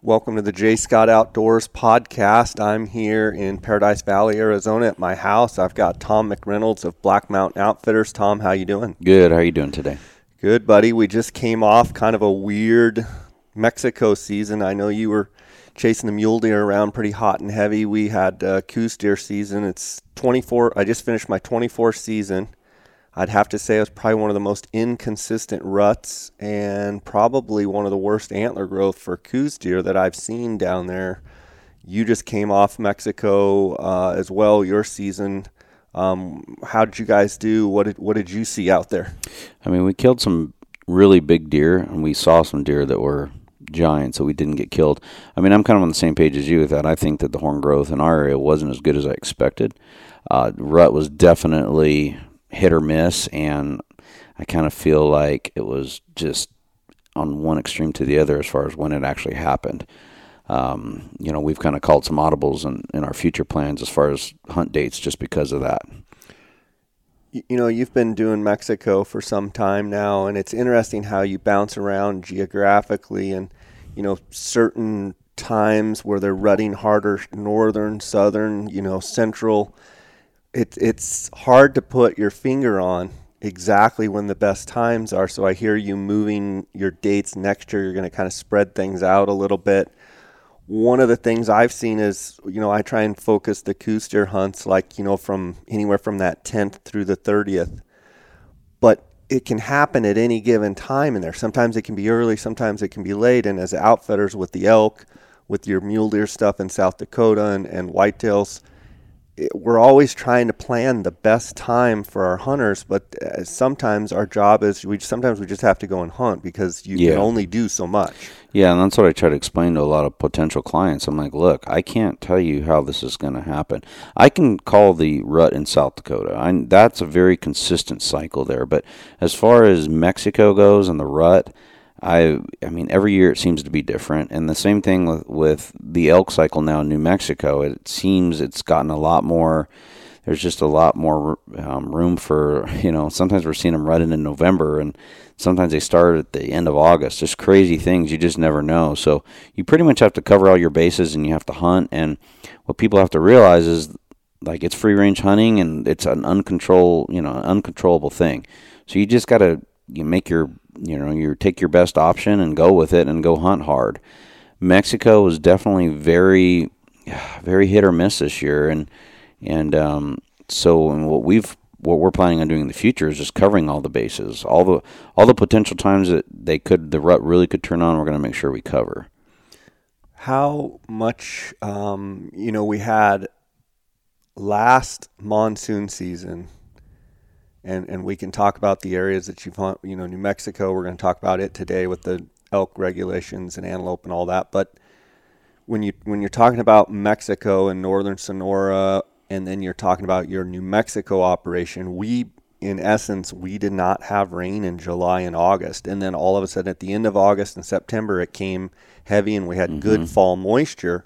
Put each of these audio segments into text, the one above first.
Welcome to the J Scott Outdoors podcast. I'm here in Paradise Valley, Arizona at my house. I've got Tom McReynolds of Black Mountain Outfitters. Tom, how you doing? Good. How are you doing today? Good, buddy. We just came off kind of a weird Mexico season. I know you were chasing the mule deer around pretty hot and heavy. We had uh, Coues deer season. It's 24. I just finished my 24th season. I'd have to say it was probably one of the most inconsistent ruts and probably one of the worst antler growth for Coues deer that I've seen down there. You just came off Mexico uh, as well, your season. Um, how did you guys do? What did what did you see out there? I mean, we killed some really big deer, and we saw some deer that were giant, so we didn't get killed. I mean, I'm kind of on the same page as you with that. I think that the horn growth in our area wasn't as good as I expected. Uh, rut was definitely hit or miss, and I kind of feel like it was just on one extreme to the other as far as when it actually happened. Um, you know, we've kind of called some audibles in, in our future plans as far as hunt dates just because of that. You know, you've been doing Mexico for some time now, and it's interesting how you bounce around geographically and, you know, certain times where they're rutting harder, northern, southern, you know, central it, it's hard to put your finger on exactly when the best times are. So I hear you moving your dates next year. You're going to kind of spread things out a little bit. One of the things I've seen is, you know, I try and focus the deer hunts like, you know, from anywhere from that 10th through the 30th. But it can happen at any given time in there. Sometimes it can be early, sometimes it can be late. And as outfitters with the elk, with your mule deer stuff in South Dakota and, and whitetails, we're always trying to plan the best time for our hunters, but uh, sometimes our job is we sometimes we just have to go and hunt because you yeah. can only do so much. Yeah, and that's what I try to explain to a lot of potential clients. I'm like, look, I can't tell you how this is going to happen. I can call the rut in South Dakota. I, that's a very consistent cycle there. But as far as Mexico goes and the rut, I I mean every year it seems to be different, and the same thing with with the elk cycle now in New Mexico. It seems it's gotten a lot more. There's just a lot more um, room for you know. Sometimes we're seeing them running in November, and sometimes they start at the end of August. Just crazy things you just never know. So you pretty much have to cover all your bases, and you have to hunt. And what people have to realize is like it's free range hunting, and it's an uncontrolled you know uncontrollable thing. So you just got to you make your you know you take your best option and go with it and go hunt hard. Mexico was definitely very very hit or miss this year, and and um, so what we've what we're planning on doing in the future is just covering all the bases, all the all the potential times that they could the rut really could turn on. We're going to make sure we cover. How much um, you know we had last monsoon season and and we can talk about the areas that you've you know New Mexico. We're going to talk about it today with the elk regulations and antelope and all that. But when you when you're talking about Mexico and northern Sonora, and then you're talking about your New Mexico operation, we in essence we did not have rain in July and August, and then all of a sudden at the end of August and September it came heavy, and we had mm-hmm. good fall moisture.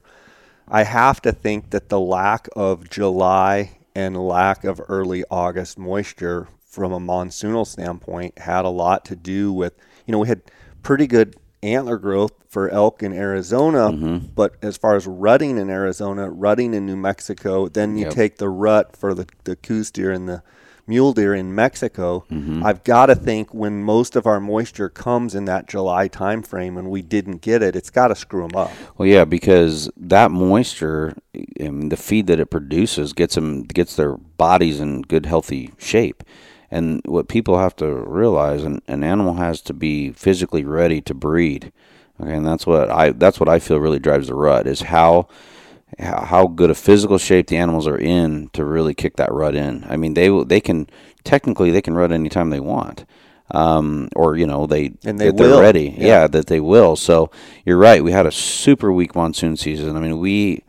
I have to think that the lack of July and lack of early August moisture from a monsoonal standpoint had a lot to do with, you know, we had pretty good antler growth for elk in Arizona, mm-hmm. but as far as rutting in Arizona, rutting in New Mexico, then you yep. take the rut for the, the Coues deer and the mule deer in Mexico, mm-hmm. I've got to think when most of our moisture comes in that July timeframe and we didn't get it, it's got to screw them up. Well, yeah, because that moisture, I mean, the feed that it produces gets them gets their bodies in good healthy shape. And what people have to realize, an, an animal has to be physically ready to breed. Okay, and that's what I that's what I feel really drives the rut is how how good a physical shape the animals are in to really kick that rut in. I mean, they they can technically they can rut anytime they want, um, or you know they and they they're ready. Yeah. yeah, that they will. So you're right. We had a super weak monsoon season. I mean, we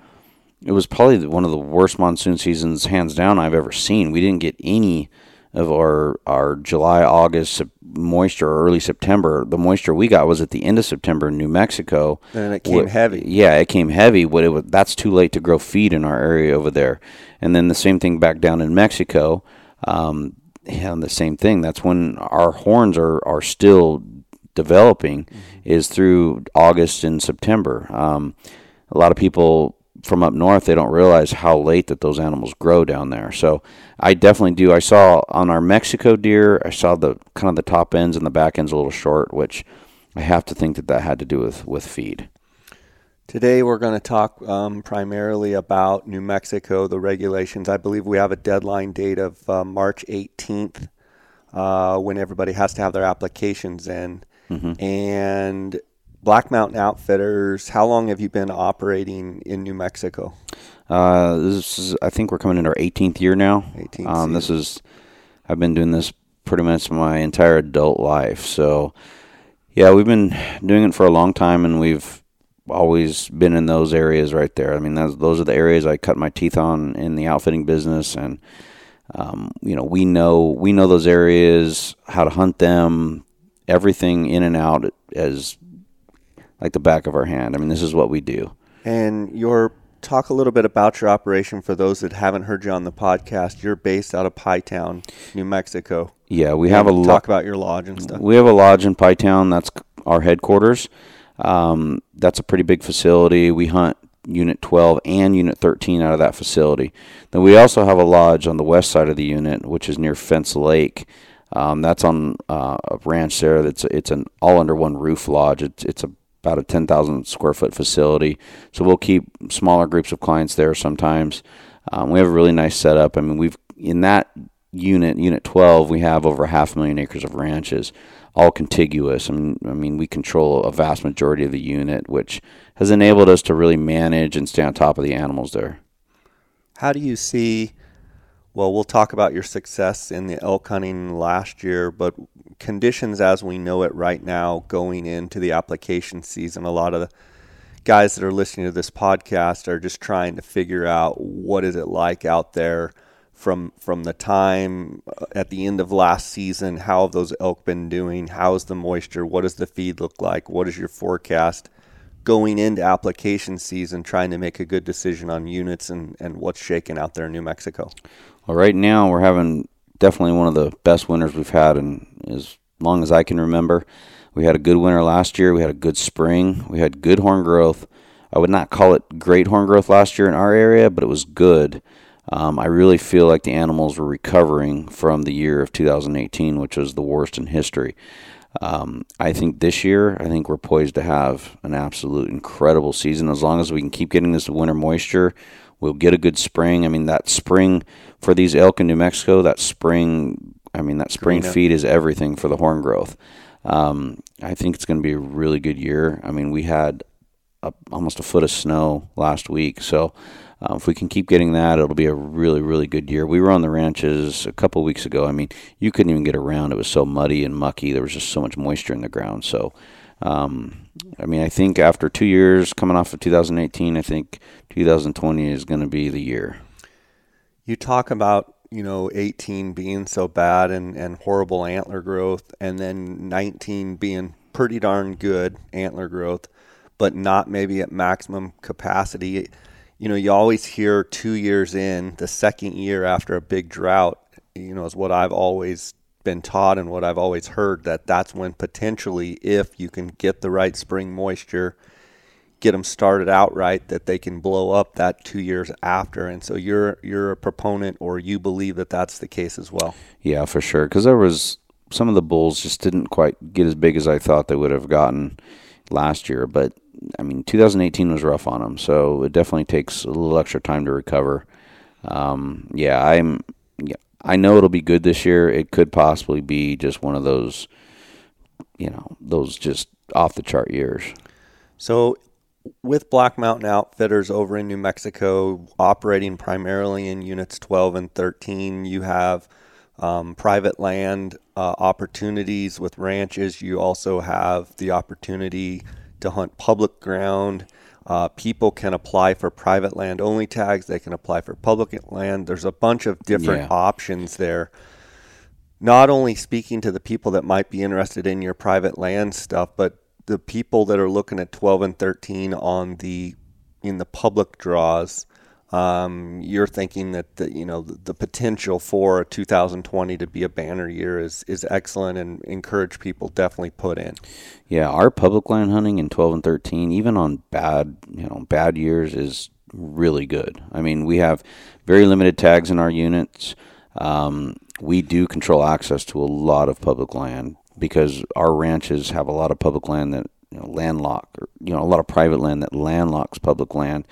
it was probably one of the worst monsoon seasons hands down I've ever seen. We didn't get any of our our July, August moisture, or early September. The moisture we got was at the end of September in New Mexico, and it came what, heavy. Yeah, it came heavy. But it was, that's too late to grow feed in our area over there. And then the same thing back down in Mexico. Um, and the same thing. That's when our horns are are still developing is through August and September. Um, a lot of people from up north they don't realize how late that those animals grow down there. So I definitely do. I saw on our Mexico deer, I saw the kind of the top ends and the back ends a little short, which I have to think that that had to do with with feed. Today we're going to talk um, primarily about New Mexico, the regulations. I believe we have a deadline date of uh, March 18th uh, when everybody has to have their applications in. Mm-hmm. And Black Mountain Outfitters, how long have you been operating in New Mexico? Uh, this is, I think we're coming into our 18th year now. 18th. Um, this is, I've been doing this pretty much my entire adult life. So, yeah, we've been doing it for a long time, and we've always been in those areas right there. I mean, those those are the areas I cut my teeth on in the outfitting business, and um, you know, we know we know those areas, how to hunt them, everything in and out as like the back of our hand. I mean, this is what we do. And your talk a little bit about your operation for those that haven't heard you on the podcast. You're based out of Pie Town, New Mexico. Yeah, we have a lo- talk about your lodge and stuff. We have a lodge in Pie Town. That's our headquarters. Um, that's a pretty big facility. We hunt Unit 12 and Unit 13 out of that facility. Then we also have a lodge on the west side of the unit, which is near Fence Lake. Um, that's on uh, a ranch there. That's it's an all under one roof lodge. It's it's a, about a 10,000 square foot facility. So we'll keep smaller groups of clients there sometimes. Um, we have a really nice setup. I mean, we've in that unit, Unit 12, we have over half a million acres of ranches all contiguous. I mean, I mean, we control a vast majority of the unit, which has enabled us to really manage and stay on top of the animals there. How do you see? Well, we'll talk about your success in the elk hunting last year, but conditions as we know it right now going into the application season, a lot of the guys that are listening to this podcast are just trying to figure out what is it like out there from from the time uh, at the end of last season how have those elk been doing? How's the moisture? What does the feed look like? What is your forecast going into application season trying to make a good decision on units and, and what's shaking out there in new mexico? Well right now we're having definitely one of the best winters we've had in as long as i can remember. We had a good winter last year. We had a good spring. We had good horn growth. I would not call it great horn growth last year in our area but it was good. Um, I really feel like the animals were recovering from the year of 2018, which was the worst in history. Um, I think this year, I think we're poised to have an absolute incredible season. As long as we can keep getting this winter moisture, we'll get a good spring. I mean, that spring for these elk in New Mexico, that spring, I mean, that spring feed is everything for the horn growth. Um, I think it's going to be a really good year. I mean, we had a, almost a foot of snow last week, so um, if we can keep getting that, it'll be a really, really good year. We were on the ranches a couple weeks ago. I mean, you couldn't even get around. It was so muddy and mucky. There was just so much moisture in the ground. So, um, I mean, I think after two years coming off of 2018, I think 2020 is going to be the year. You talk about you know 18 being so bad and, and horrible antler growth, and then 19 being pretty darn good antler growth, but not maybe at maximum capacity you know, you always hear two years in, the second year after a big drought, you know, is what I've always been taught and what I've always heard that that's when potentially, if you can get the right spring moisture, get them started out right, that they can blow up that two years after. And so you're you're a proponent, or you believe that that's the case as well. Yeah, for sure. Because there was some of the bulls just didn't quite get as big as I thought they would have gotten last year, but I mean, 2018 was rough on them, so it definitely takes a little extra time to recover. Um, yeah, I'm. Yeah, I know it'll be good this year. It could possibly be just one of those, you know, those just off the chart years. So, with Black Mountain Outfitters over in New Mexico, operating primarily in units 12 and 13, you have um, private land uh, opportunities with ranches. You also have the opportunity to hunt public ground. Uh, people can apply for private land only tags. They can apply for public land. There's a bunch of different yeah. options there. Not only speaking to the people that might be interested in your private land stuff, but the people that are looking at 12 and 13 on the in the public draws. Um, you're thinking that the, you know the, the, potential for 2020 to be a banner year is is excellent and encourage people definitely put in. Yeah, our public land hunting in 12 and 13, even on bad you know bad years, is really good. I mean, we have very limited tags in our units. Um, we do control access to a lot of public land because our ranches have a lot of public land that you know, landlock, or, you know, a lot of private land that landlocks public land.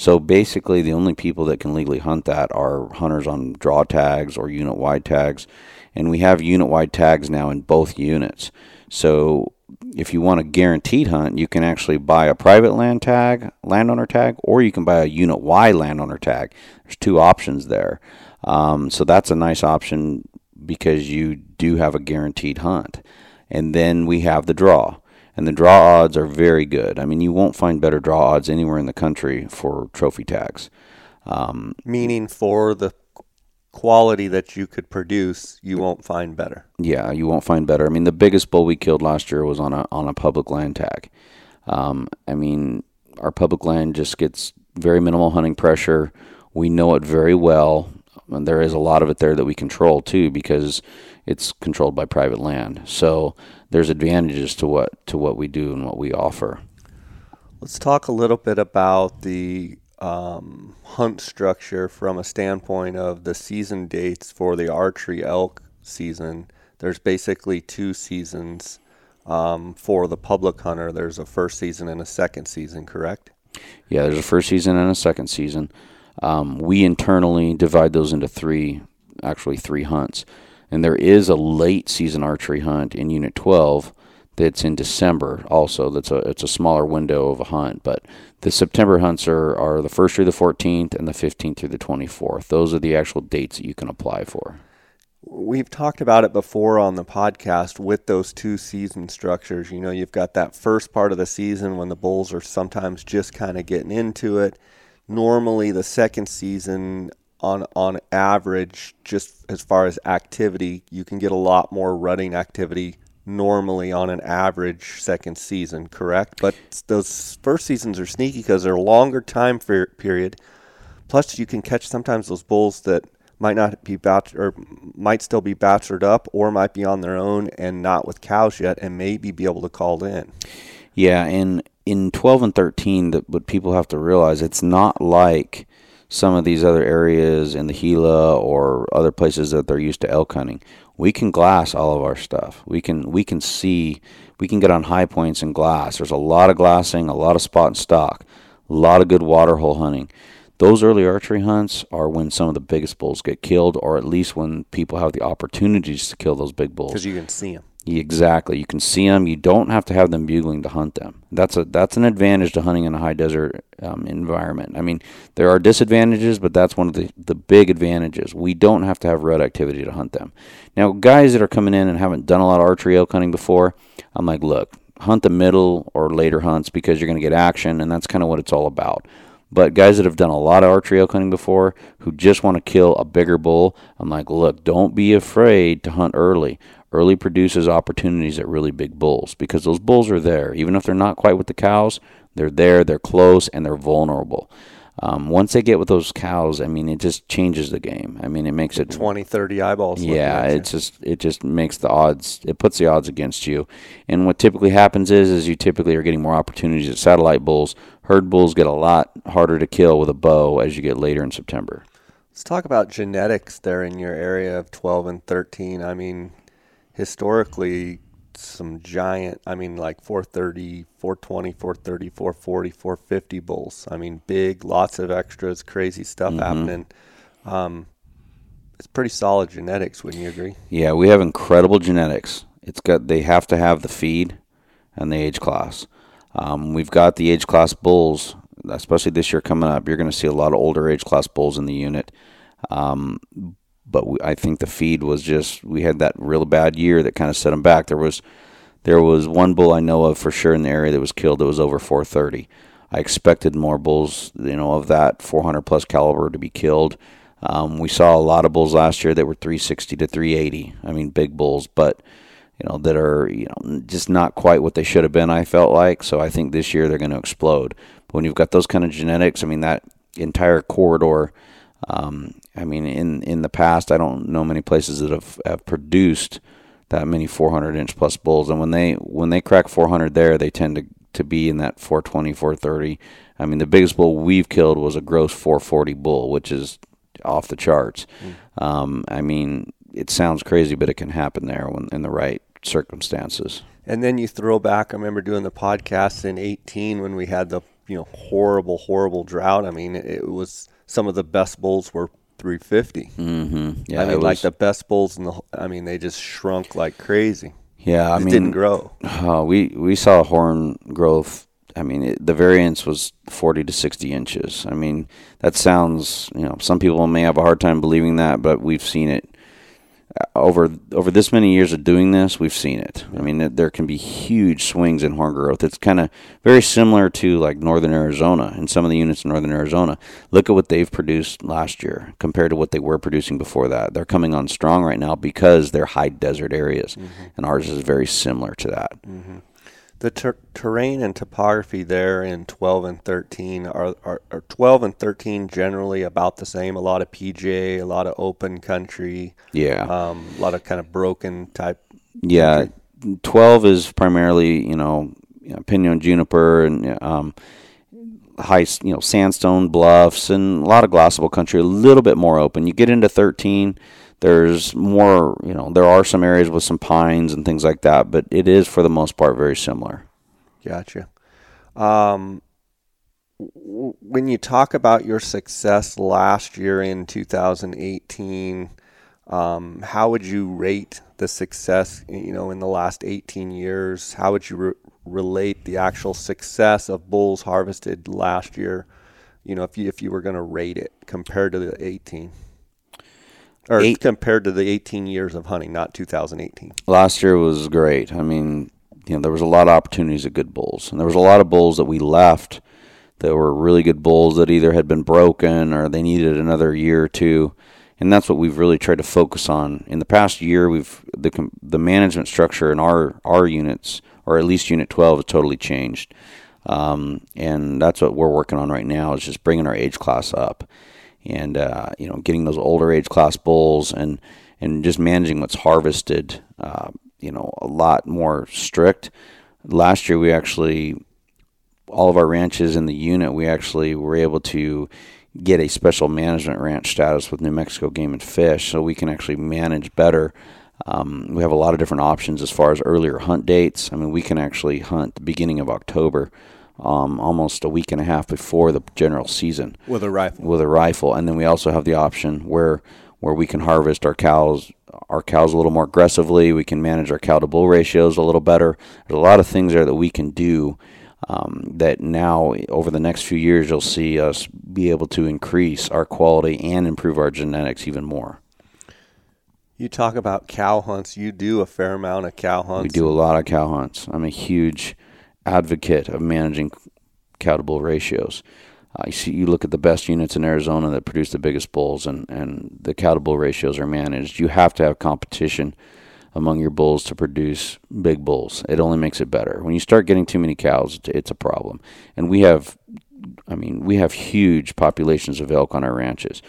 So basically, the only people that can legally hunt that are hunters on draw tags or unit wide tags. And we have unit wide tags now in both units. So if you want a guaranteed hunt, you can actually buy a private land tag, landowner tag, or you can buy a unit wide landowner tag. There's two options there. Um, so that's a nice option because you do have a guaranteed hunt. And then we have the draw and the draw odds are very good. I mean, you won't find better draw odds anywhere in the country for trophy tags. Um, Meaning for the quality that you could produce, you won't find better. Yeah, you won't find better. I mean, the biggest bull we killed last year was on a on a public land tag. Um, I mean, our public land just gets very minimal hunting pressure. We know it very well. And there is a lot of it there that we control too because it's controlled by private land. So there's advantages to what to what we do and what we offer. Let's talk a little bit about the um, hunt structure from a standpoint of the season dates for the archery elk season. There's basically two seasons um, for the public hunter. There's a first season and a second season, correct? Yeah, there's a first season and a second season. Um, we internally divide those into three, actually three hunts. And there is a late season archery hunt in Unit 12 that's in December also. That's a it's a smaller window of a hunt, but the September hunts are, are the first through the 14th and the 15th through the 24th. Those are the actual dates that you can apply for. We've talked about it before on the podcast with those two season structures. You know, you've got that first part of the season when the bulls are sometimes just kind of getting into it. Normally, the second season on on average, just as far as activity, you can get a lot more running activity normally on an average second season, correct? But those first seasons are sneaky because they're a longer time period. Plus, you can catch sometimes those bulls that might not be batch or might still be bachelored up or might be on their own and not with cows yet and maybe be able to call in. Yeah, and in 12 and 13, that what people have to realize, it's not like some of these other areas in the Gila or other places that they're used to elk hunting. We can glass all of our stuff. We can we can see we can get on high points and glass. There's a lot of glassing, a lot of spot and stock, a lot of good water hole hunting. Those early archery hunts are when some of the biggest bulls get killed, or at least when people have the opportunities to kill those big bulls. Because you can see them. Exactly. You can see them. You don't have to have them bugling to hunt them. That's a that's an advantage to hunting in a high desert um, environment. I mean, there are disadvantages, but that's one of the the big advantages. We don't have to have rut activity to hunt them. Now, guys that are coming in and haven't done a lot of archery elk hunting before, I'm like, look, hunt the middle or later hunts because you're going to get action, and that's kind of what it's all about. But guys that have done a lot of archery elk hunting before, who just want to kill a bigger bull, I'm like, look, don't be afraid to hunt early early produces opportunities at really big bulls because those bulls are there. Even if they're not quite with the cows, they're there, they're close, and they're vulnerable. Um, once they get with those cows, I mean, it just changes the game. I mean, it makes it 20, 30 eyeballs. Yeah, it just it just makes the odds. It puts the odds against you. And what typically happens is, is you typically are getting more opportunities at satellite bulls. Herd bulls get a lot harder to kill with a bow as you get later in September. Let's talk about genetics there in your area of 12 and 13. I mean, historically some giant, I mean, like 430, 420, 430, 440, 450 bulls. I mean, big, lots of extras, crazy stuff mm-hmm. happening. Um, it's pretty solid genetics, wouldn't you agree? Yeah, we have incredible genetics. It's got they have to have the feed and the age class. Um, we've got the age class bulls, especially this year coming up. You're going to see a lot of older age class bulls in the unit. Um, but we, I think the feed was just we had that real bad year that kind of set them back. There was there was one bull I know of for sure in the area that was killed that was over 430. I expected more bulls, you know, of that 400 plus caliber to be killed. Um, we saw a lot of bulls last year that were 360 to 380. I mean, big bulls, but you know that are you know just not quite what they should have been. I felt like so. I think this year they're going to explode. But when you've got those kind of genetics, I mean that entire corridor. Um, I mean, in in the past, I don't know many places that have, have produced that many 400 inch plus bulls, and when they when they crack 400 there, they tend to to be in that 420, 430. I mean, the biggest bull we've killed was a gross 440 bull, which is off the charts. Mm. Um, I mean, it sounds crazy, but it can happen there when in the right circumstances. And then you throw back. I remember doing the podcast in 18 when we had the you know horrible, horrible drought. I mean, it was some of the best bulls were 350. Mm-hmm. Yeah, I mean, like the best bulls in the. I mean, they just shrunk like crazy. Yeah, I it mean, didn't grow. Uh, we we saw horn growth. I mean, it, the variance was 40 to 60 inches. I mean, that sounds, you know, some people may have a hard time believing that, but we've seen it over over this many years of doing this, we've seen it. I mean, there can be huge swings in horn growth. It's kind of very similar to like northern Arizona and some of the units in northern Arizona. Look at what they've produced last year compared to what they were producing before that. They're coming on strong right now because they're high desert areas, mm-hmm. and ours is very similar to that. Mm-hmm the ter- terrain and topography there in 12 and 13 are, are, are, 12 and 13 generally about the same. A lot of pj a lot of open country yeah. um, a lot of kind of broken type yeah country. 12 is primarily you know, you know pinyon juniper and um, high you know sandstone bluffs and a lot of glassable country a little bit more open. You get into 13 there's more, you know, there are some areas with some pines and things like that, but it is for the most part very similar. Gotcha. Um, when you talk about your success last year in 2018, um, how would you rate the success, you know, in the last 18 years? How would you re- relate the actual success of bulls harvested last year? You know, if you if you were going to rate it compared to the 18 or Eight, compared to the 18 years of hunting, not 2018. Last year was great. I mean, you know, there was a lot of opportunities at good bulls, and there was a lot of bulls that we left that were really good bulls that either had been broken or they needed another year or two. And that's what we've really tried to focus on. In the past year, we've the the management structure in our our units, or at least Unit 12, has totally changed. Um, and that's what we're working on right now is just bringing our age class up and uh, you know getting those older age class bulls and and just managing what's harvested uh, you know a lot more strict. Last year we actually all of our ranches in the unit we actually were able to get a special management ranch status with New Mexico Game and Fish so we can actually manage better. Um, we have a lot of different options as far as earlier hunt dates. I mean, we can actually hunt the beginning of October um, almost a week and a half before the general season with a rifle. With a rifle, and then we also have the option where where we can harvest our cows our cows a little more aggressively. We can manage our cow to bull ratios a little better. There's a lot of things there that we can do. Um, that now over the next few years you'll see us be able to increase our quality and improve our genetics even more. You talk about cow hunts. You do a fair amount of cow hunts. We do a lot of cow hunts. I'm a huge advocate of managing cow to bull ratios. Uh, you see, you look at the best units in Arizona that produce the biggest bulls, and, and the cow to bull ratios are managed. You have to have competition among your bulls to produce big bulls. It only makes it better. When you start getting too many cows, it's a problem. And we have, I mean, we have huge populations of elk on our ranches,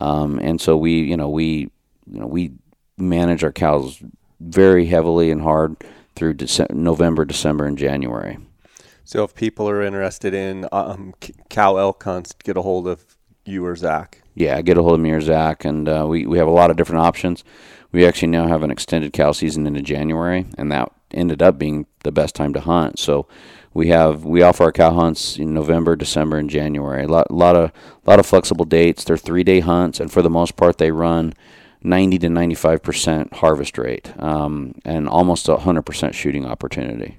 um, and so we, you know, we, you know, we manage our cows very heavily and hard through December, November, December, and January. So if people are interested in um, cow elk hunts, get a hold of you or Zach. Yeah, get a hold of me or Zach, and uh, we we have a lot of different options. We actually now have an extended cow season into January, and that ended up being the best time to hunt. So we have we offer our cow hunts in November, December, and January. A lot, lot of lot of flexible dates. They're three day hunts, and for the most part, they run 90 to 95 percent harvest rate um, and almost a 100 percent shooting opportunity.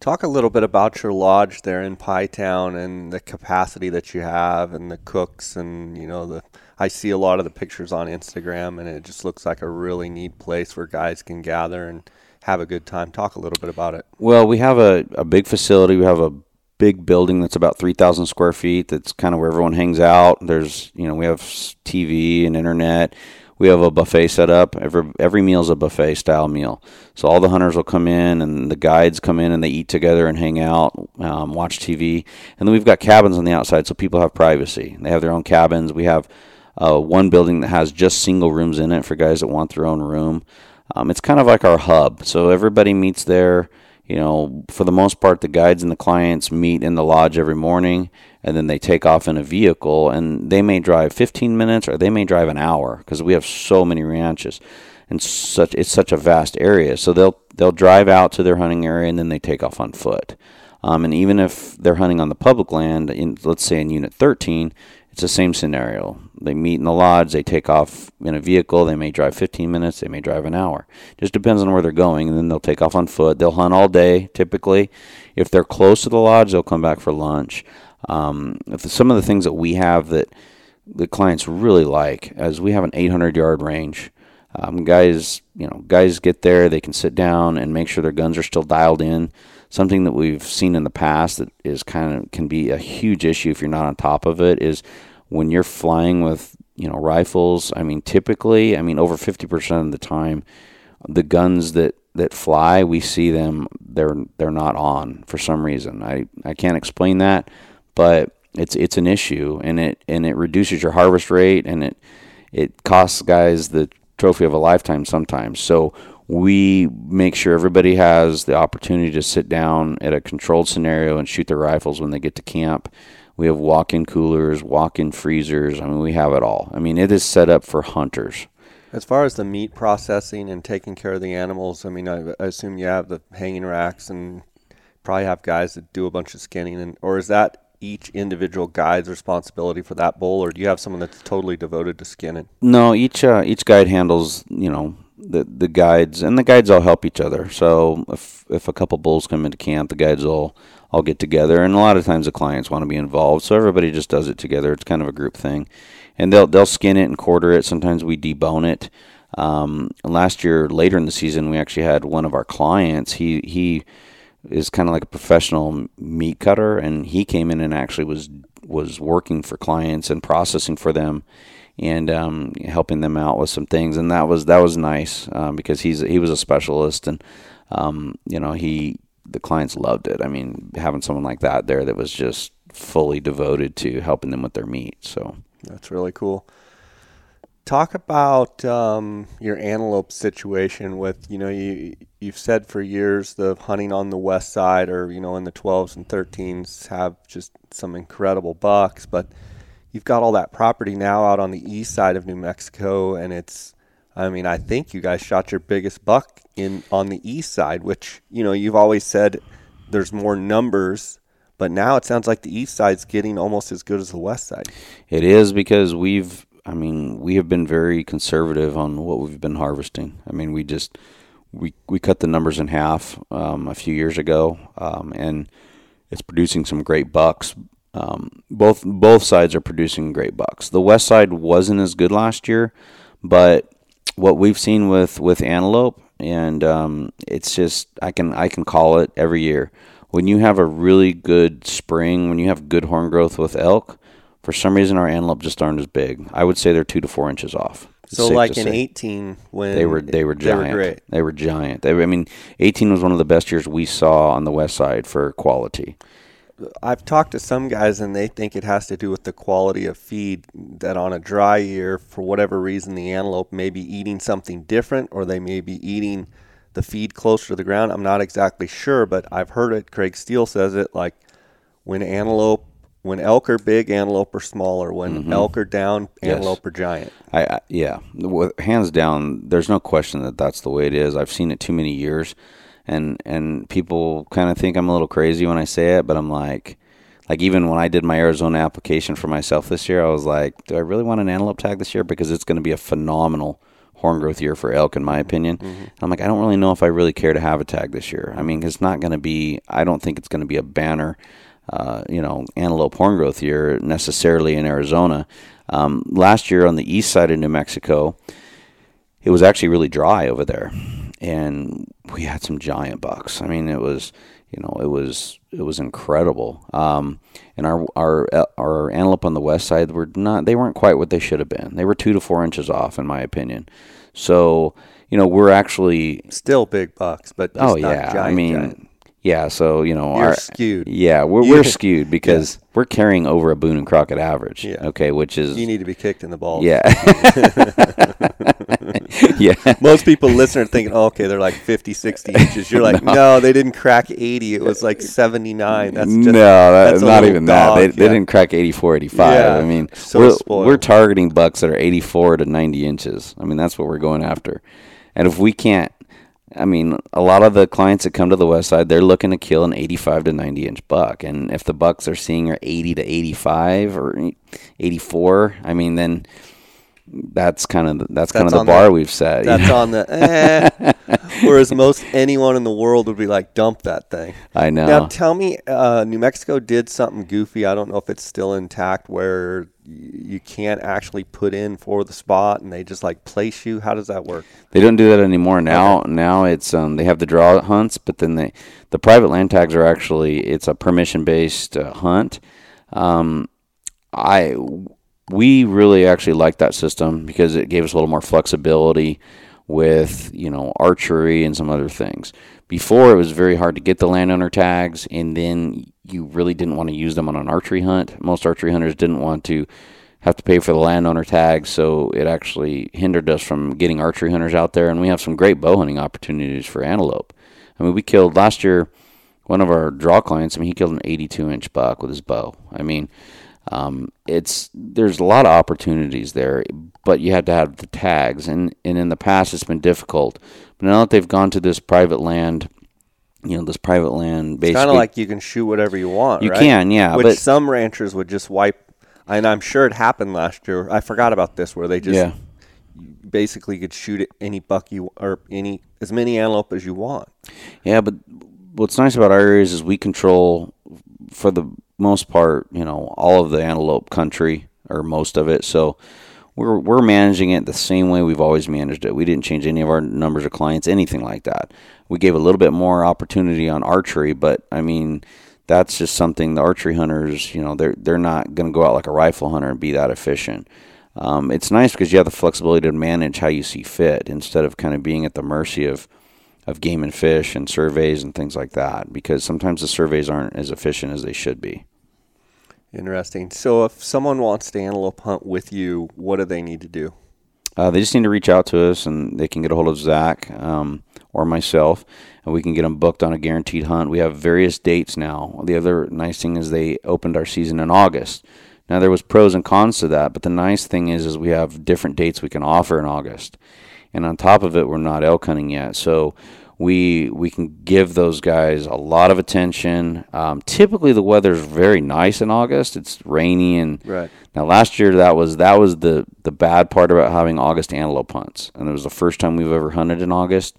Talk a little bit about your lodge there in Pie Town and the capacity that you have and the cooks and you know the I see a lot of the pictures on Instagram and it just looks like a really neat place where guys can gather and have a good time. Talk a little bit about it. Well, we have a, a big facility. We have a big building that's about 3,000 square feet. That's kind of where everyone hangs out. There's, you know, we have TV and internet we have a buffet set up. Every every meal is a buffet style meal. So all the hunters will come in, and the guides come in, and they eat together and hang out, um, watch TV. And then we've got cabins on the outside, so people have privacy. They have their own cabins. We have uh, one building that has just single rooms in it for guys that want their own room. Um, it's kind of like our hub, so everybody meets there. You know, for the most part, the guides and the clients meet in the lodge every morning, and then they take off in a vehicle, and they may drive 15 minutes or they may drive an hour because we have so many ranches, and such it's such a vast area. So they'll they'll drive out to their hunting area, and then they take off on foot. Um, and even if they're hunting on the public land, in let's say in Unit 13, it's the same scenario. They meet in the lodge, they take off in a vehicle, they may drive 15 minutes, they may drive an hour. Just depends on where they're going, and then they'll take off on foot. They'll hunt all day, typically. If they're close to the lodge, they'll come back for lunch. Um, some of the things that we have that the clients really like, as we have an 800 yard range, um, guys, you know, guys get there, they can sit down and make sure their guns are still dialed in. Something that we've seen in the past that is kind of can be a huge issue if you're not on top of it is when you're flying with you know rifles i mean typically i mean over 50% of the time the guns that that fly we see them they're they're not on for some reason. I i can't explain that but it's it's an issue and it and it reduces your harvest rate and it it costs guys the trophy of a lifetime sometimes. So we make sure everybody has the opportunity to sit down at a controlled scenario and shoot their rifles when they get to camp we have walk-in coolers, walk-in freezers. I mean, we have it all. I mean, it is set up for hunters. As far as the meat processing and taking care of the animals, I mean, I, I assume you have the hanging racks and probably have guys that do a bunch of skinning, and or is that each individual guide's responsibility for that bull, or do you have someone that's totally devoted to skinning? No, each uh, each guide handles you know the the guides, and the guides all help each other. So if if a couple bulls come into camp, the guides all all get together, and a lot of times the clients want to be involved, so everybody just does it together. It's kind of a group thing, and they'll they'll skin it and quarter it. Sometimes we debone it. Um, last year, later in the season, we actually had one of our clients. He he is kind of like a professional meat cutter, and he came in and actually was was working for clients and processing for them and um, helping them out with some things, and that was that was nice um, because he's he was a specialist, and um, you know he the clients loved it. I mean, having someone like that there that was just fully devoted to helping them with their meat. So that's really cool. Talk about um, your antelope situation with you know you you've said for years the hunting on the west side or you know in the 12s and 13s have just some incredible bucks, but you've got all that property now out on the east side of New Mexico and it's I mean, I think you guys shot your biggest buck in on the east side, which you know you've always said there's more numbers, but now it sounds like the east side's getting almost as good as the west side. It is because we've, I mean, we have been very conservative on what we've been harvesting. I mean, we just we we cut the numbers in half um, a few years ago, um, and it's producing some great bucks. Um, both both sides are producing great bucks. The west side wasn't as good last year, but what we've seen with with antelope, and um, it's just I can I can call it every year. When you have a really good spring, when you have good horn growth with elk, for some reason our antelope just aren't as big. I would say they're two to four inches off. so like in say. 18 when they were they were giant. They were, great. They were giant. They, I mean, 18 was one of the best years we saw on the west side for quality. I've talked to some guys and they think it has to do with the quality of feed. That on a dry year, for whatever reason, the antelope may be eating something different, or they may be eating the feed closer to the ground. I'm not exactly sure, but I've heard it. Craig Steele says it like when antelope, when elk are big, antelope are smaller. When mm-hmm. elk are down, antelope yes. are giant. I, I yeah, hands down. There's no question that that's the way it is. I've seen it too many years and and people kind of think I'm a little crazy when I say it, but I'm like, like even when I did my Arizona application for myself this year, I was like, do I really want an antelope tag this year because it's going to be a phenomenal horn growth year for elk, in my opinion. Mm-hmm. I'm like, I don't really know if I really care to have a tag this year. I mean, it's not going to be. I don't think it's going to be a banner. Uh, you know, antelope horn growth year necessarily in Arizona. Um, last year on the east side of New Mexico, it was actually really dry over there and we had some giant bucks. I mean, it was you know, it was it was incredible. Um, and our our our antelope on the west side were not they weren't quite what they should have been. They were two to four inches off, in my opinion. So you know, we're actually still big bucks, but oh yeah, giant, I mean. Giant. Yeah, so you know, You're our, skewed. Yeah, we're we're skewed because we're carrying over a Boone and Crockett average. Yeah. Okay, which is you need to be kicked in the balls. Yeah. yeah. Most people listening are thinking, oh, okay, they're like 50, 60 inches. You're like, no. they didn't crack 80. It was like 79. That's just, no, that, that's not even that. They, they, didn't crack 84, 85. Yeah. I mean, so we're, spoiled. we're targeting bucks that are 84 to 90 inches. I mean, that's what we're going after. And if we can't, I mean, a lot of the clients that come to the west side, they're looking to kill an 85 to 90 inch buck. And if the bucks are seeing are 80 to 85 or 84, I mean, then that's kind of the, that's, that's kind of the bar the, we've set. That's you know? on the eh, whereas most anyone in the world would be like, dump that thing. I know. Now tell me, uh, New Mexico did something goofy. I don't know if it's still intact, where you can't actually put in for the spot, and they just like place you. How does that work? They don't do that anymore. Now, okay. now it's um, they have the draw hunts, but then they the private land tags are actually it's a permission based uh, hunt. Um, I we really actually liked that system because it gave us a little more flexibility with you know archery and some other things. Before it was very hard to get the landowner tags, and then you really didn't want to use them on an archery hunt. Most archery hunters didn't want to have to pay for the landowner tags, so it actually hindered us from getting archery hunters out there. And we have some great bow hunting opportunities for antelope. I mean, we killed last year one of our draw clients. I mean, he killed an 82 inch buck with his bow. I mean, um, it's there's a lot of opportunities there, but you had to have the tags, and and in the past it's been difficult. But now that they've gone to this private land, you know, this private land, basically, kind of like you can shoot whatever you want. You right? can, yeah. Which but some ranchers would just wipe. And I'm sure it happened last year. I forgot about this, where they just yeah. basically could shoot at any buck you or any as many antelope as you want. Yeah, but what's nice about our areas is we control for the most part, you know, all of the antelope country or most of it. So we're we're managing it the same way we've always managed it. We didn't change any of our numbers of clients, anything like that. We gave a little bit more opportunity on archery, but I mean, that's just something the archery hunters, you know, they're they're not going to go out like a rifle hunter and be that efficient. Um, it's nice because you have the flexibility to manage how you see fit instead of kind of being at the mercy of of game and fish and surveys and things like that because sometimes the surveys aren't as efficient as they should be. Interesting. So, if someone wants to antelope hunt with you, what do they need to do? Uh, they just need to reach out to us and they can get a hold of Zach um, or myself and we can get them booked on a guaranteed hunt. We have various dates now. The other nice thing is they opened our season in August. Now there was pros and cons to that, but the nice thing is is we have different dates we can offer in August. And on top of it, we're not elk hunting yet. So we we can give those guys a lot of attention. Um, typically, the weather's very nice in August. It's rainy and right. now last year that was that was the the bad part about having August antelope hunts, and it was the first time we've ever hunted in August.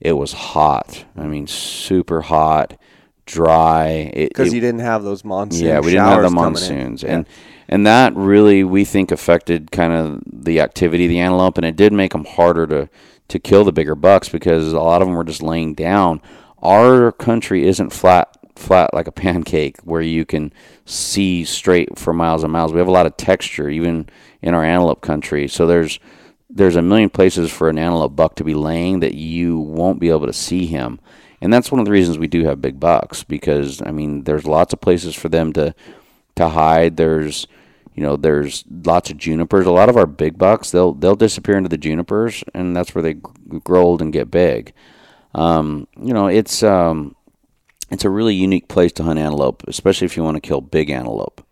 It was hot. I mean, super hot, dry. Because you didn't have those monsoons. Yeah, we didn't have the monsoons, and and that really we think affected kind of the activity of the antelope, and it did make them harder to to kill the bigger bucks because a lot of them were just laying down. Our country isn't flat flat like a pancake where you can see straight for miles and miles. We have a lot of texture even in our antelope country. So there's there's a million places for an antelope buck to be laying that you won't be able to see him. And that's one of the reasons we do have big bucks because I mean there's lots of places for them to to hide. There's you know, there's lots of junipers. A lot of our big bucks, they'll they'll disappear into the junipers, and that's where they grow old and get big. Um, you know, it's um, it's a really unique place to hunt antelope, especially if you want to kill big antelope.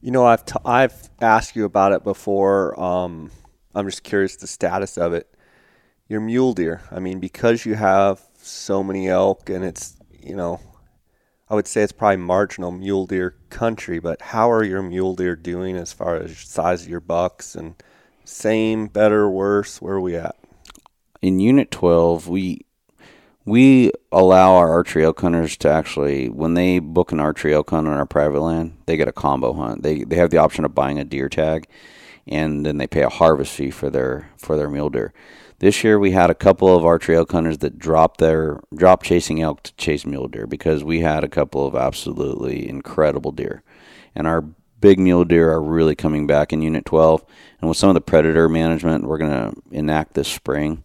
You know, I've t- I've asked you about it before. Um, I'm just curious the status of it. Your mule deer. I mean, because you have so many elk, and it's you know I would say it's probably marginal mule deer country, but how are your mule deer doing as far as size of your bucks and same, better, worse? Where are we at? In Unit 12, we we allow our archery elk hunters to actually, when they book an archery elk hunt on our private land, they get a combo hunt. They they have the option of buying a deer tag, and then they pay a harvest fee for their for their mule deer. This year we had a couple of our trail hunters that dropped their drop chasing elk to chase mule deer because we had a couple of absolutely incredible deer, and our big mule deer are really coming back in Unit 12. And with some of the predator management we're going to enact this spring,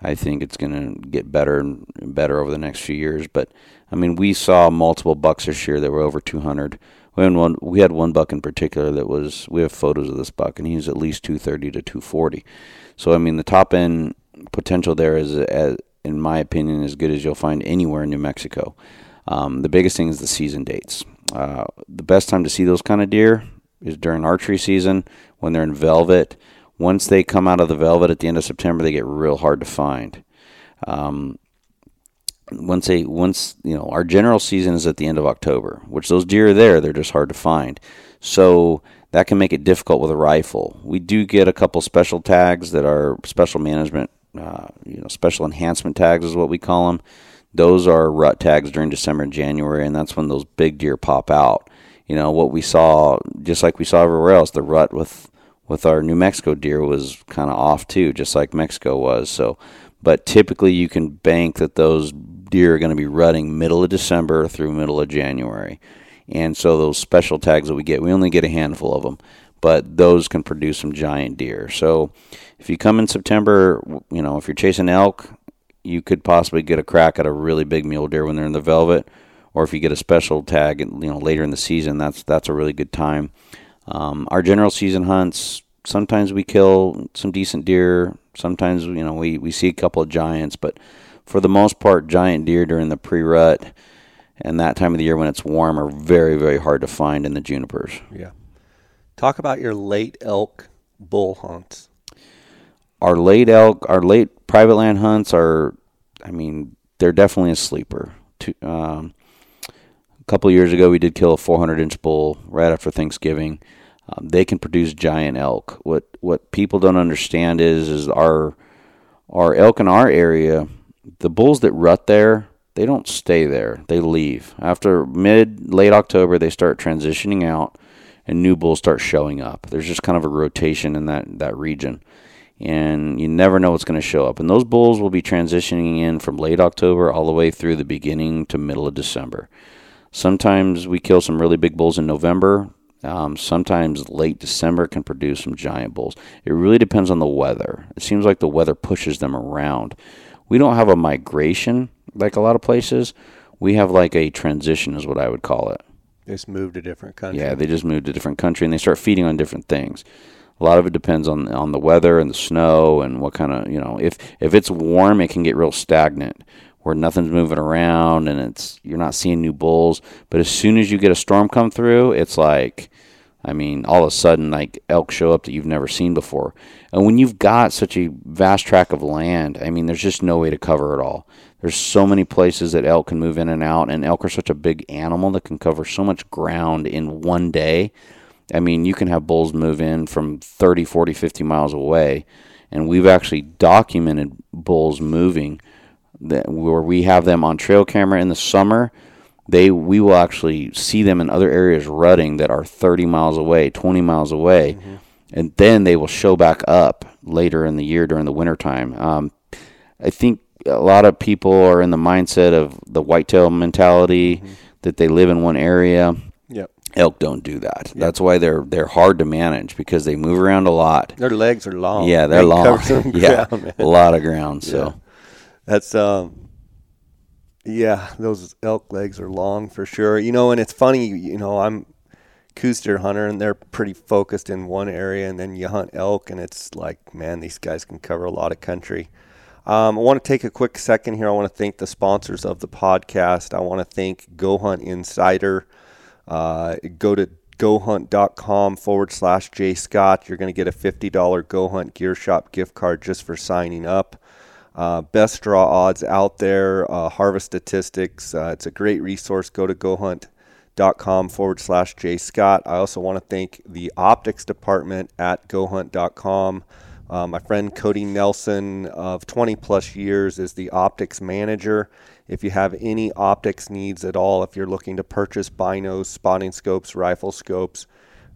I think it's going to get better and better over the next few years. But I mean, we saw multiple bucks this year that were over 200. We had one. We had one buck in particular that was. We have photos of this buck, and he's at least 230 to 240. So I mean, the top end potential there is, as, in my opinion, as good as you'll find anywhere in New Mexico. Um, the biggest thing is the season dates. Uh, the best time to see those kind of deer is during archery season when they're in velvet. Once they come out of the velvet at the end of September, they get real hard to find. Um, once they once you know our general season is at the end of October, which those deer are there, they're just hard to find. So that can make it difficult with a rifle. We do get a couple special tags that are special management, uh, you know, special enhancement tags is what we call them. Those are rut tags during December and January, and that's when those big deer pop out. You know what we saw, just like we saw everywhere else, the rut with with our New Mexico deer was kind of off too, just like Mexico was. So, but typically you can bank that those deer are going to be rutting middle of December through middle of January. And so those special tags that we get, we only get a handful of them, but those can produce some giant deer. So if you come in September, you know, if you're chasing elk, you could possibly get a crack at a really big mule deer when they're in the velvet, or if you get a special tag, you know, later in the season, that's that's a really good time. Um, our general season hunts, sometimes we kill some decent deer. Sometimes you know we we see a couple of giants, but for the most part, giant deer during the pre-rut and that time of the year when it's warm are very very hard to find in the junipers. Yeah. Talk about your late elk bull hunts. Our late elk, our late private land hunts are, I mean, they're definitely a sleeper. Um, a couple years ago, we did kill a 400 inch bull right after Thanksgiving. Um, they can produce giant elk. What what people don't understand is is our our elk in our area, the bulls that rut there they don't stay there. They leave. After mid late October, they start transitioning out and new bulls start showing up. There's just kind of a rotation in that that region. And you never know what's going to show up. And those bulls will be transitioning in from late October all the way through the beginning to middle of December. Sometimes we kill some really big bulls in November. Um, sometimes late December can produce some giant bulls. It really depends on the weather. It seems like the weather pushes them around. We don't have a migration like a lot of places. We have like a transition, is what I would call it. They just moved to different country. Yeah, they just moved to a different country and they start feeding on different things. A lot of it depends on on the weather and the snow and what kind of you know. If if it's warm, it can get real stagnant where nothing's moving around and it's you're not seeing new bulls. But as soon as you get a storm come through, it's like I mean, all of a sudden, like elk show up that you've never seen before. And when you've got such a vast tract of land, I mean, there's just no way to cover it all. There's so many places that elk can move in and out, and elk are such a big animal that can cover so much ground in one day. I mean, you can have bulls move in from 30, 40, 50 miles away. And we've actually documented bulls moving that where we have them on trail camera in the summer they we will actually see them in other areas rutting that are 30 miles away, 20 miles away, mm-hmm. and then they will show back up later in the year during the wintertime. Um, I think a lot of people are in the mindset of the whitetail mentality mm-hmm. that they live in one area. Yep. Elk don't do that. Yep. That's why they're they're hard to manage because they move around a lot. Their legs are long. Yeah, they're they long. yeah, ground, a lot of ground. So yeah. that's um yeah, those elk legs are long for sure. You know, and it's funny. You know, I'm Coues deer hunter, and they're pretty focused in one area, and then you hunt elk, and it's like, man, these guys can cover a lot of country. Um, I want to take a quick second here. I want to thank the sponsors of the podcast. I want to thank Go Hunt Insider. Uh, go to gohunt.com forward slash J Scott. You're going to get a $50 Go Hunt Gear Shop gift card just for signing up. Uh, best draw odds out there, uh, harvest statistics. Uh, it's a great resource. Go to gohunt.com forward slash J Scott. I also want to thank the optics department at gohunt.com. Uh, my friend Cody Nelson of 20 plus years is the optics manager. If you have any optics needs at all, if you're looking to purchase binos, spotting scopes, rifle scopes,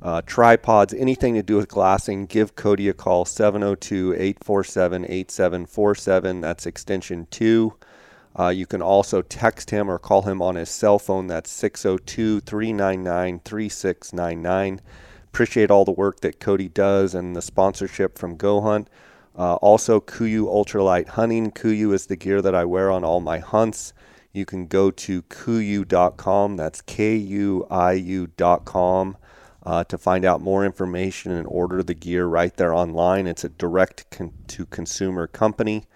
uh, tripods, anything to do with glassing, give Cody a call 702 847 8747. That's extension 2. Uh, you can also text him or call him on his cell phone. That's 602 399 3699. Appreciate all the work that Cody does and the sponsorship from Go Hunt. Uh, also, Kuiu Ultralight Hunting. Kuiu is the gear that I wear on all my hunts. You can go to kuiu.com. That's K U I U.com uh, to find out more information and order the gear right there online. It's a direct con- to consumer company.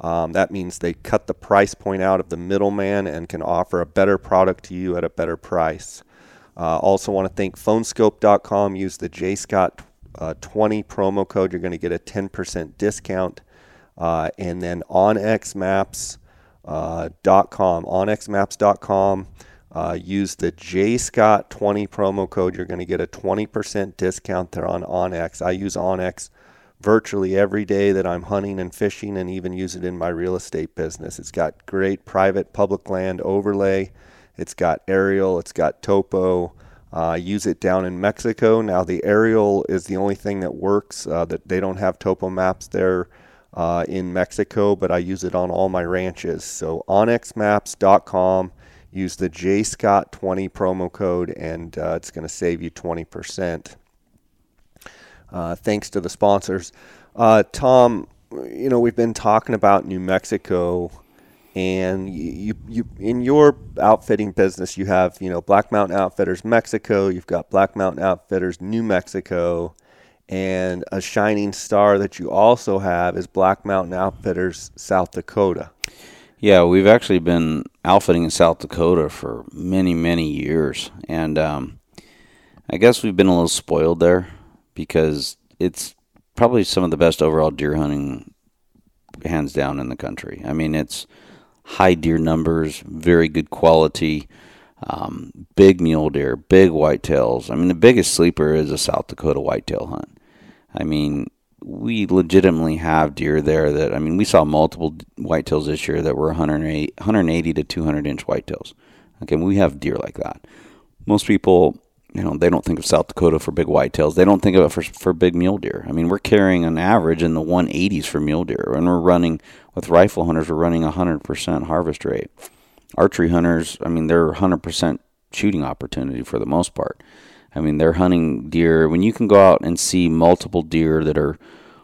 Um, that means they cut the price point out of the middleman and can offer a better product to you at a better price. Uh, also, want to thank phoneskope.com. Use the JScott uh, 20 promo code. You're going to get a 10% discount. Uh, and then onxmaps.com, uh, onxmaps.com. Uh, use the JScott20 promo code. You're going to get a 20% discount there on onX. I use onX virtually every day that I'm hunting and fishing and even use it in my real estate business. It's got great private public land overlay. It's got aerial, it's got topo. Uh, use it down in Mexico. Now, the aerial is the only thing that works, uh, that they don't have topo maps there uh, in Mexico, but I use it on all my ranches. So, onxmaps.com use the JScott20 promo code, and uh, it's going to save you 20%. Uh, thanks to the sponsors. Uh, Tom, you know, we've been talking about New Mexico, and you, you, in your outfitting business, you have, you know, Black Mountain Outfitters Mexico, you've got Black Mountain Outfitters New Mexico, and a shining star that you also have is Black Mountain Outfitters South Dakota. Yeah, we've actually been outfitting in South Dakota for many, many years, and um, I guess we've been a little spoiled there because it's probably some of the best overall deer hunting, hands down, in the country. I mean, it's high deer numbers, very good quality, um, big mule deer, big whitetails. I mean, the biggest sleeper is a South Dakota whitetail hunt. I mean, we legitimately have deer there that I mean we saw multiple whitetails this year that were 180, 180 to 200 inch whitetails. Okay, we have deer like that. Most people, you know, they don't think of South Dakota for big whitetails. They don't think of it for for big mule deer. I mean, we're carrying an average in the 180s for mule deer, and we're running with rifle hunters. We're running 100% harvest rate. Archery hunters, I mean, they're 100% shooting opportunity for the most part. I mean, they're hunting deer. When you can go out and see multiple deer that are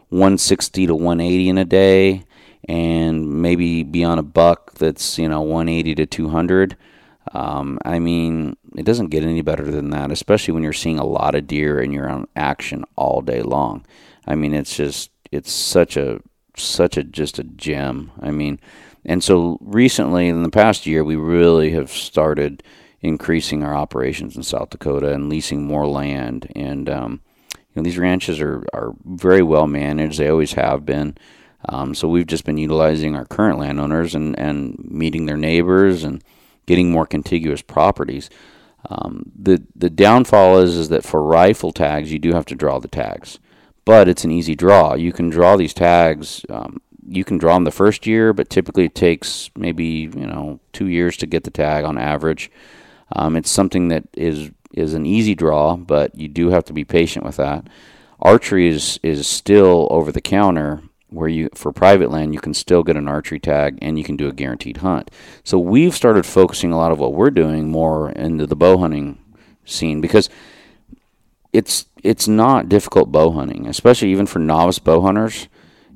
160 to 180 in a day, and maybe be on a buck that's you know 180 to 200. Um, I mean, it doesn't get any better than that, especially when you're seeing a lot of deer and you're on action all day long. I mean, it's just it's such a such a just a gem. I mean, and so recently in the past year, we really have started increasing our operations in South Dakota and leasing more land. And um, you know, these ranches are are very well managed. They always have been. Um, so we've just been utilizing our current landowners and, and meeting their neighbors and getting more contiguous properties. Um, the the downfall is is that for rifle tags you do have to draw the tags, but it's an easy draw. You can draw these tags. Um, you can draw them the first year, but typically it takes maybe you know two years to get the tag on average. Um, it's something that is is an easy draw, but you do have to be patient with that. Archery is is still over the counter where you for private land you can still get an archery tag and you can do a guaranteed hunt. So we've started focusing a lot of what we're doing more into the bow hunting scene because it's it's not difficult bow hunting, especially even for novice bow hunters.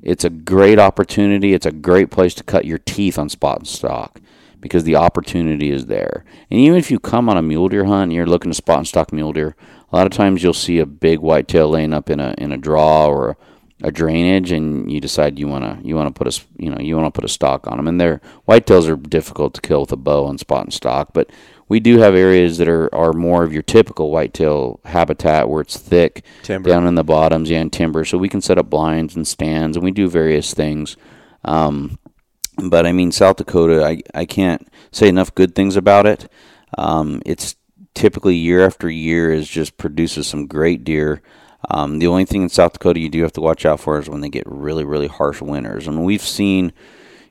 It's a great opportunity. It's a great place to cut your teeth on spot and stalk because the opportunity is there. And even if you come on a mule deer hunt and you're looking to spot and stalk mule deer, a lot of times you'll see a big whitetail laying up in a in a draw or a, a drainage, and you decide you wanna you wanna put a you know you wanna put a stalk on them. And their whitetails are difficult to kill with a bow and spot and stalk, but we do have areas that are, are more of your typical whitetail habitat where it's thick Timber. down in the bottoms yeah, and timber. So we can set up blinds and stands, and we do various things. Um, but I mean, South Dakota, I, I can't say enough good things about it. Um, it's typically year after year is just produces some great deer. Um, the only thing in South Dakota you do have to watch out for is when they get really, really harsh winters. And we've seen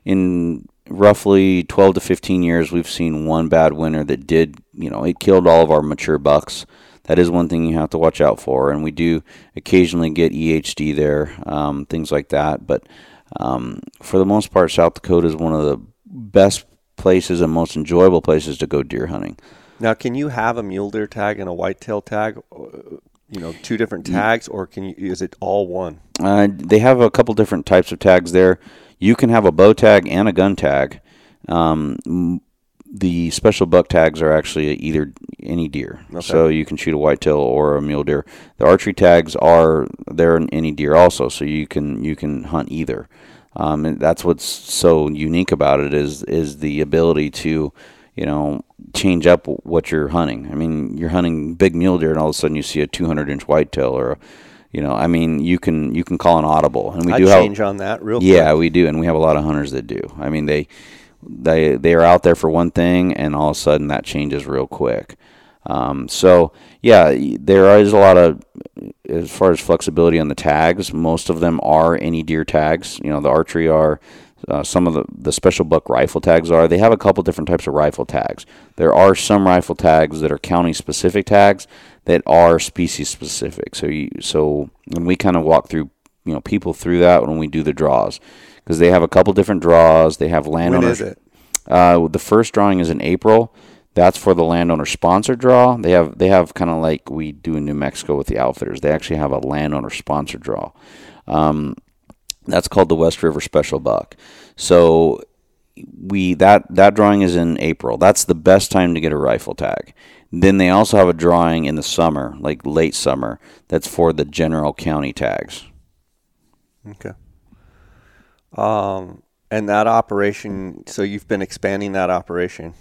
in roughly 12 to 15 years, we've seen one bad winter that did, you know, it killed all of our mature bucks that is one thing you have to watch out for. And we do occasionally get EHD there, um, things like that. But um, for the most part, South Dakota is one of the best places and most enjoyable places to go deer hunting. Now, can you have a mule deer tag and a whitetail tag? Uh, you know, two different tags, or can you? Is it all one? Uh, they have a couple different types of tags there. You can have a bow tag and a gun tag. Um, the special buck tags are actually either any deer, okay. so you can shoot a whitetail or a mule deer. The archery tags are they're any deer also, so you can you can hunt either. Um, and that's what's so unique about it is is the ability to you know, change up what you're hunting. I mean, you're hunting big mule deer, and all of a sudden you see a 200 inch whitetail, or a, you know, I mean, you can you can call an audible, and we I'd do change on that real. Yeah, quick. we do, and we have a lot of hunters that do. I mean, they they they are out there for one thing, and all of a sudden that changes real quick. Um, so yeah, there is a lot of as far as flexibility on the tags. Most of them are any deer tags. You know, the archery are uh, some of the, the special buck rifle tags are. They have a couple different types of rifle tags. There are some rifle tags that are county specific tags that are species specific. So you, so when we kind of walk through, you know, people through that when we do the draws, because they have a couple different draws. They have landowners. When is it? Uh, the first drawing is in April. That's for the landowner sponsored draw. They have they have kind of like we do in New Mexico with the outfitters. They actually have a landowner sponsored draw. Um, that's called the West River Special Buck. So we that that drawing is in April. That's the best time to get a rifle tag. Then they also have a drawing in the summer, like late summer, that's for the general county tags. Okay. Um, and that operation, so you've been expanding that operation.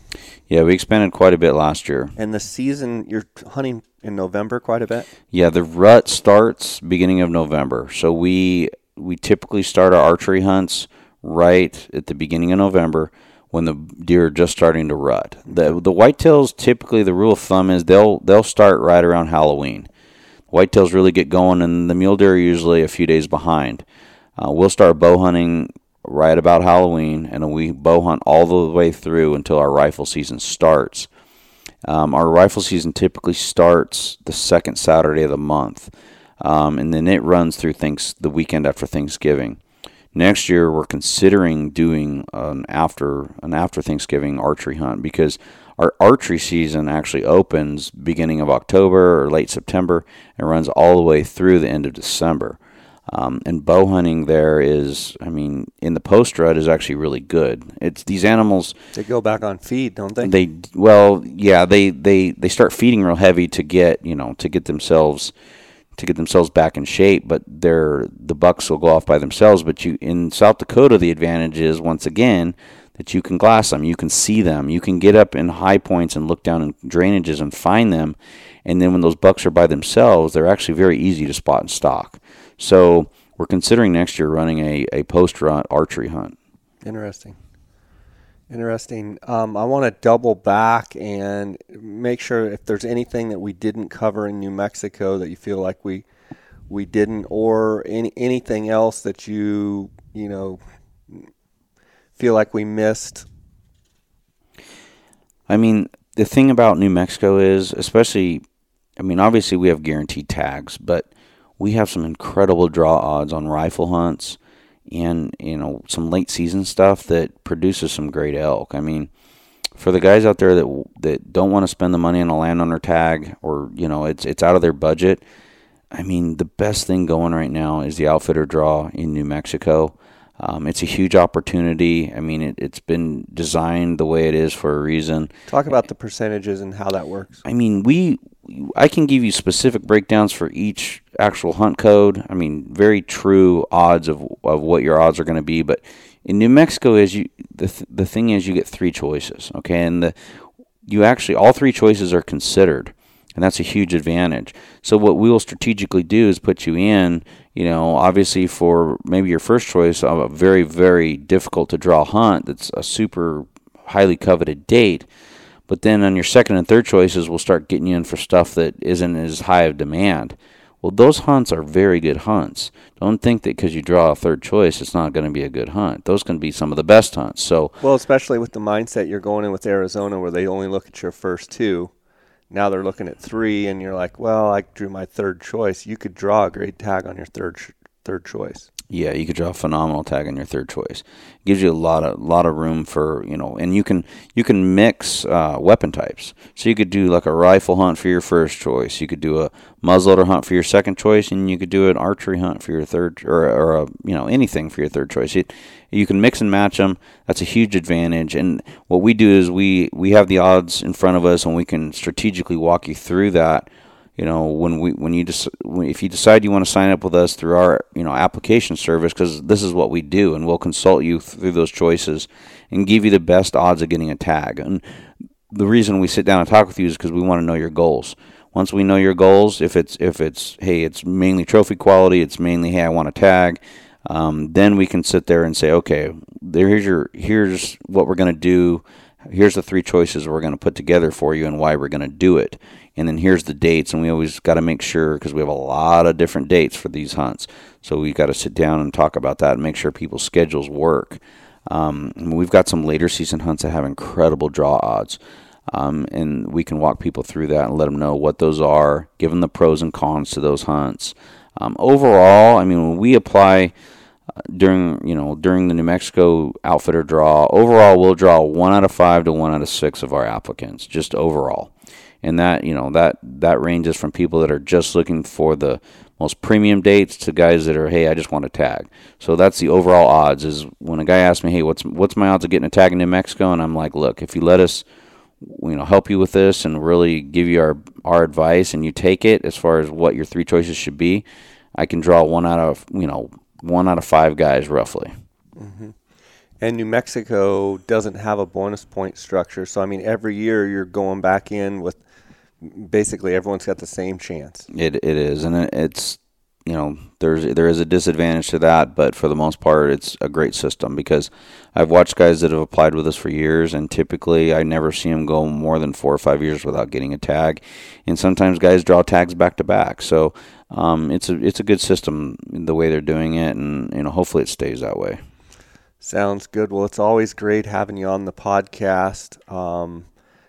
Yeah, we expanded quite a bit last year. And the season, you're hunting in November quite a bit. Yeah, the rut starts beginning of November. So we we typically start our archery hunts right at the beginning of November when the deer are just starting to rut. The the whitetails typically the rule of thumb is they'll they'll start right around Halloween. Whitetails really get going, and the mule deer are usually a few days behind. Uh, we'll start bow hunting right about Halloween, and we bow hunt all the way through until our rifle season starts. Um, our rifle season typically starts the second Saturday of the month um, and then it runs through things the weekend after Thanksgiving. Next year, we're considering doing an after an after Thanksgiving archery hunt because our archery season actually opens beginning of October or late September and runs all the way through the end of December. Um, and bow hunting there is, I mean, in the post rut is actually really good. It's these animals. They go back on feed, don't they? They well, yeah, they they they start feeding real heavy to get you know to get themselves to get themselves back in shape, but they're the bucks will go off by themselves. But you in South Dakota, the advantage is once again that you can glass them, you can see them, you can get up in high points and look down in drainages and find them. And then when those bucks are by themselves, they're actually very easy to spot and stalk. So we're considering next year running a, a post rut archery hunt. Interesting. Interesting. Um, I want to double back and make sure if there's anything that we didn't cover in New Mexico that you feel like we we didn't, or any anything else that you you know feel like we missed. I mean, the thing about New Mexico is, especially, I mean, obviously we have guaranteed tags, but we have some incredible draw odds on rifle hunts and you know some late season stuff that produces some great elk. I mean, for the guys out there that that don't want to spend the money on a landowner tag or you know it's it's out of their budget. I mean, the best thing going right now is the outfitter draw in New Mexico. Um, it's a huge opportunity. I mean, it, it's been designed the way it is for a reason. Talk about the percentages and how that works. I mean, we I can give you specific breakdowns for each actual hunt code. I mean, very true odds of of what your odds are going to be. But in New Mexico, is you the th- the thing is you get three choices. Okay, and the you actually all three choices are considered, and that's a huge advantage. So what we will strategically do is put you in. You know, obviously for maybe your first choice of a very very difficult to draw hunt that's a super highly coveted date but then on your second and third choices, we'll start getting you in for stuff that isn't as high of demand. Well, those hunts are very good hunts. Don't think that because you draw a third choice, it's not going to be a good hunt. Those can be some of the best hunts. So, well, especially with the mindset you're going in with Arizona, where they only look at your first two, now they're looking at three, and you're like, well, I drew my third choice. You could draw a great tag on your third third choice. Yeah, you could draw a phenomenal tag on your third choice. Gives you a lot of lot of room for you know, and you can you can mix uh, weapon types. So you could do like a rifle hunt for your first choice. You could do a muzzleloader hunt for your second choice, and you could do an archery hunt for your third, or or a, you know anything for your third choice. You can mix and match them. That's a huge advantage. And what we do is we we have the odds in front of us, and we can strategically walk you through that you know when we when you just if you decide you want to sign up with us through our you know application service because this is what we do and we'll consult you through those choices and give you the best odds of getting a tag. And the reason we sit down and talk with you is because we want to know your goals. Once we know your goals if it's if it's hey it's mainly trophy quality it's mainly hey i want a tag um, then we can sit there and say okay there, here's your here's what we're going to do here's the three choices we're going to put together for you and why we're going to do it. And then here's the dates and we always got to make sure because we have a lot of different dates for these hunts. So we got to sit down and talk about that and make sure people's schedules work. Um, we've got some later season hunts that have incredible draw odds. Um, and we can walk people through that and let them know what those are give them the pros and cons to those hunts. Um, overall i mean when we apply during you know during the New Mexico outfitter draw overall we'll draw one out of five to one out of six of our applicants just overall and that you know that that ranges from people that are just looking for the most premium dates to guys that are hey I just want a tag. So that's the overall odds. Is when a guy asks me hey what's what's my odds of getting a tag in New Mexico, and I'm like look if you let us you know help you with this and really give you our our advice and you take it as far as what your three choices should be, I can draw one out of you know one out of five guys roughly. Mm-hmm. And New Mexico doesn't have a bonus point structure, so I mean every year you're going back in with basically everyone's got the same chance. It it is, and it's you know there's there is a disadvantage to that, but for the most part, it's a great system because I've watched guys that have applied with us for years, and typically I never see them go more than four or five years without getting a tag, and sometimes guys draw tags back to back. So um, it's a it's a good system the way they're doing it, and you know hopefully it stays that way. Sounds good. Well, it's always great having you on the podcast. Um,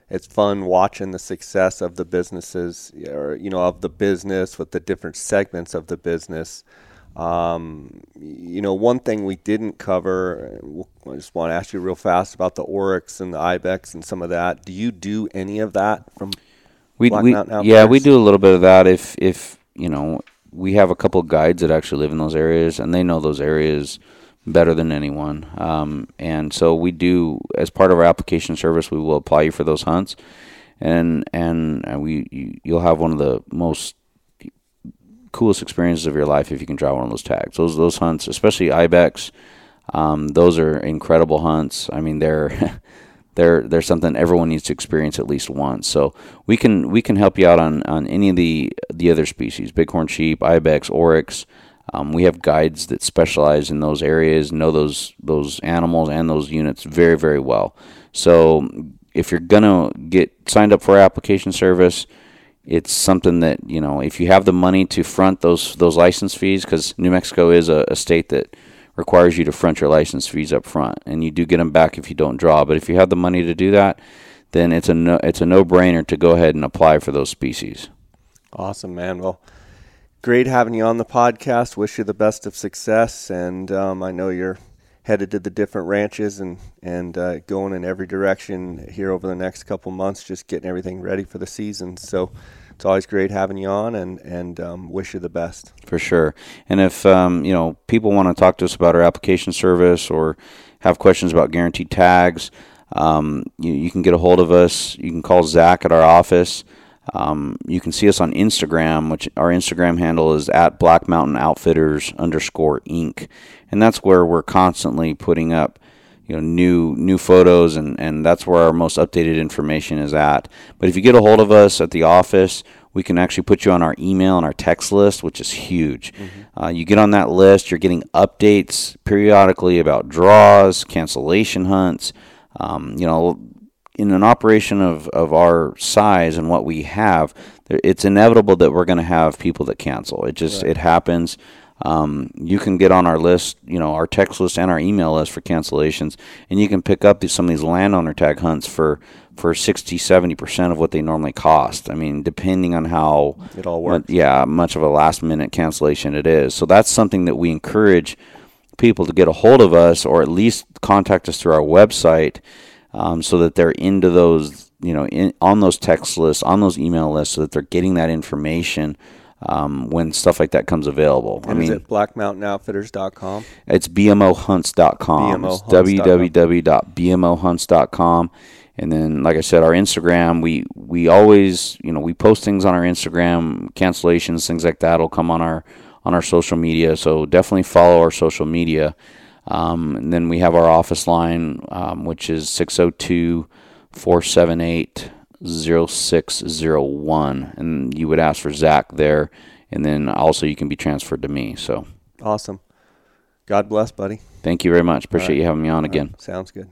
it's fun watching the success of the businesses or you know of the business with the different segments of the business um, you know one thing we didn't cover i just want to ask you real fast about the oryx and the ibex and some of that do you do any of that from we, we yeah we do a little bit of that if if you know we have a couple guides that actually live in those areas and they know those areas better than anyone. Um, and so we do, as part of our application service, we will apply you for those hunts, and and, we you'll have one of the most coolest experiences of your life if you can draw one of those tags. Those those hunts, especially ibex, um, those are incredible hunts. I mean, they're they're they're something everyone needs to experience at least once. So we can we can help you out on, on any of the the other species, bighorn sheep, ibex, oryx. Um, we have guides that specialize in those areas, know those those animals and those units very very well. So if you're gonna get signed up for our application service, it's something that you know if you have the money to front those those license fees, because New Mexico is a, a state that requires you to front your license fees up front, and you do get them back if you don't draw. But if you have the money to do that, then it's a no, it's a no brainer to go ahead and apply for those species. Awesome, man. Well great having you on the podcast. Wish you the best of success, and um, I know you're headed to the different ranches and and uh, going in every direction here over the next couple months, just getting everything ready for the season. So it's always great having you on, and and um, wish you the best for sure. And if um, you know people want to talk to us about our application service or have questions about guaranteed tags, um, you, you can get a hold of us. You can call Zach at our office. Um, you can see us on Instagram, which our Instagram handle is at Black Mountain Outfitters underscore Inc. And that's where we're constantly putting up, you know, new new photos, and and that's where our most updated information is at. But if you get a hold of us at the office, we can actually put you on our email and our text list, which is huge. Mm-hmm. Uh, you get on that list, you're getting updates periodically about draws, cancellation hunts. Um, you know, in an operation of, of our size and what we have, it's inevitable that we're going to have people that cancel. It just right. it happens. Um, you can get on our list, you know, our text list and our email list for cancellations, and you can pick up these, some of these landowner tag hunts for for 60, 70 percent of what they normally cost. I mean, depending on how it all works. Yeah, much of a last minute cancellation it is. So that's something that we encourage people to get a hold of us, or at least contact us through our website, um, so that they're into those, you know, in, on those text lists, on those email lists, so that they're getting that information um, when stuff like that comes available. And I mean, is it blackmountainoutfitters.com? It's bmohunts.com. BMO it's www.bmohunts.com. And then, like I said, our Instagram, we, we always, you know, we post things on our Instagram, cancellations, things like that will come on our on our social media. So definitely follow our social media. Um, and then we have our office line, um, which is 602 478 0601 and you would ask for Zach there and then also you can be transferred to me so. Awesome. God bless buddy. Thank you very much. Appreciate right. you having me on again. Sounds good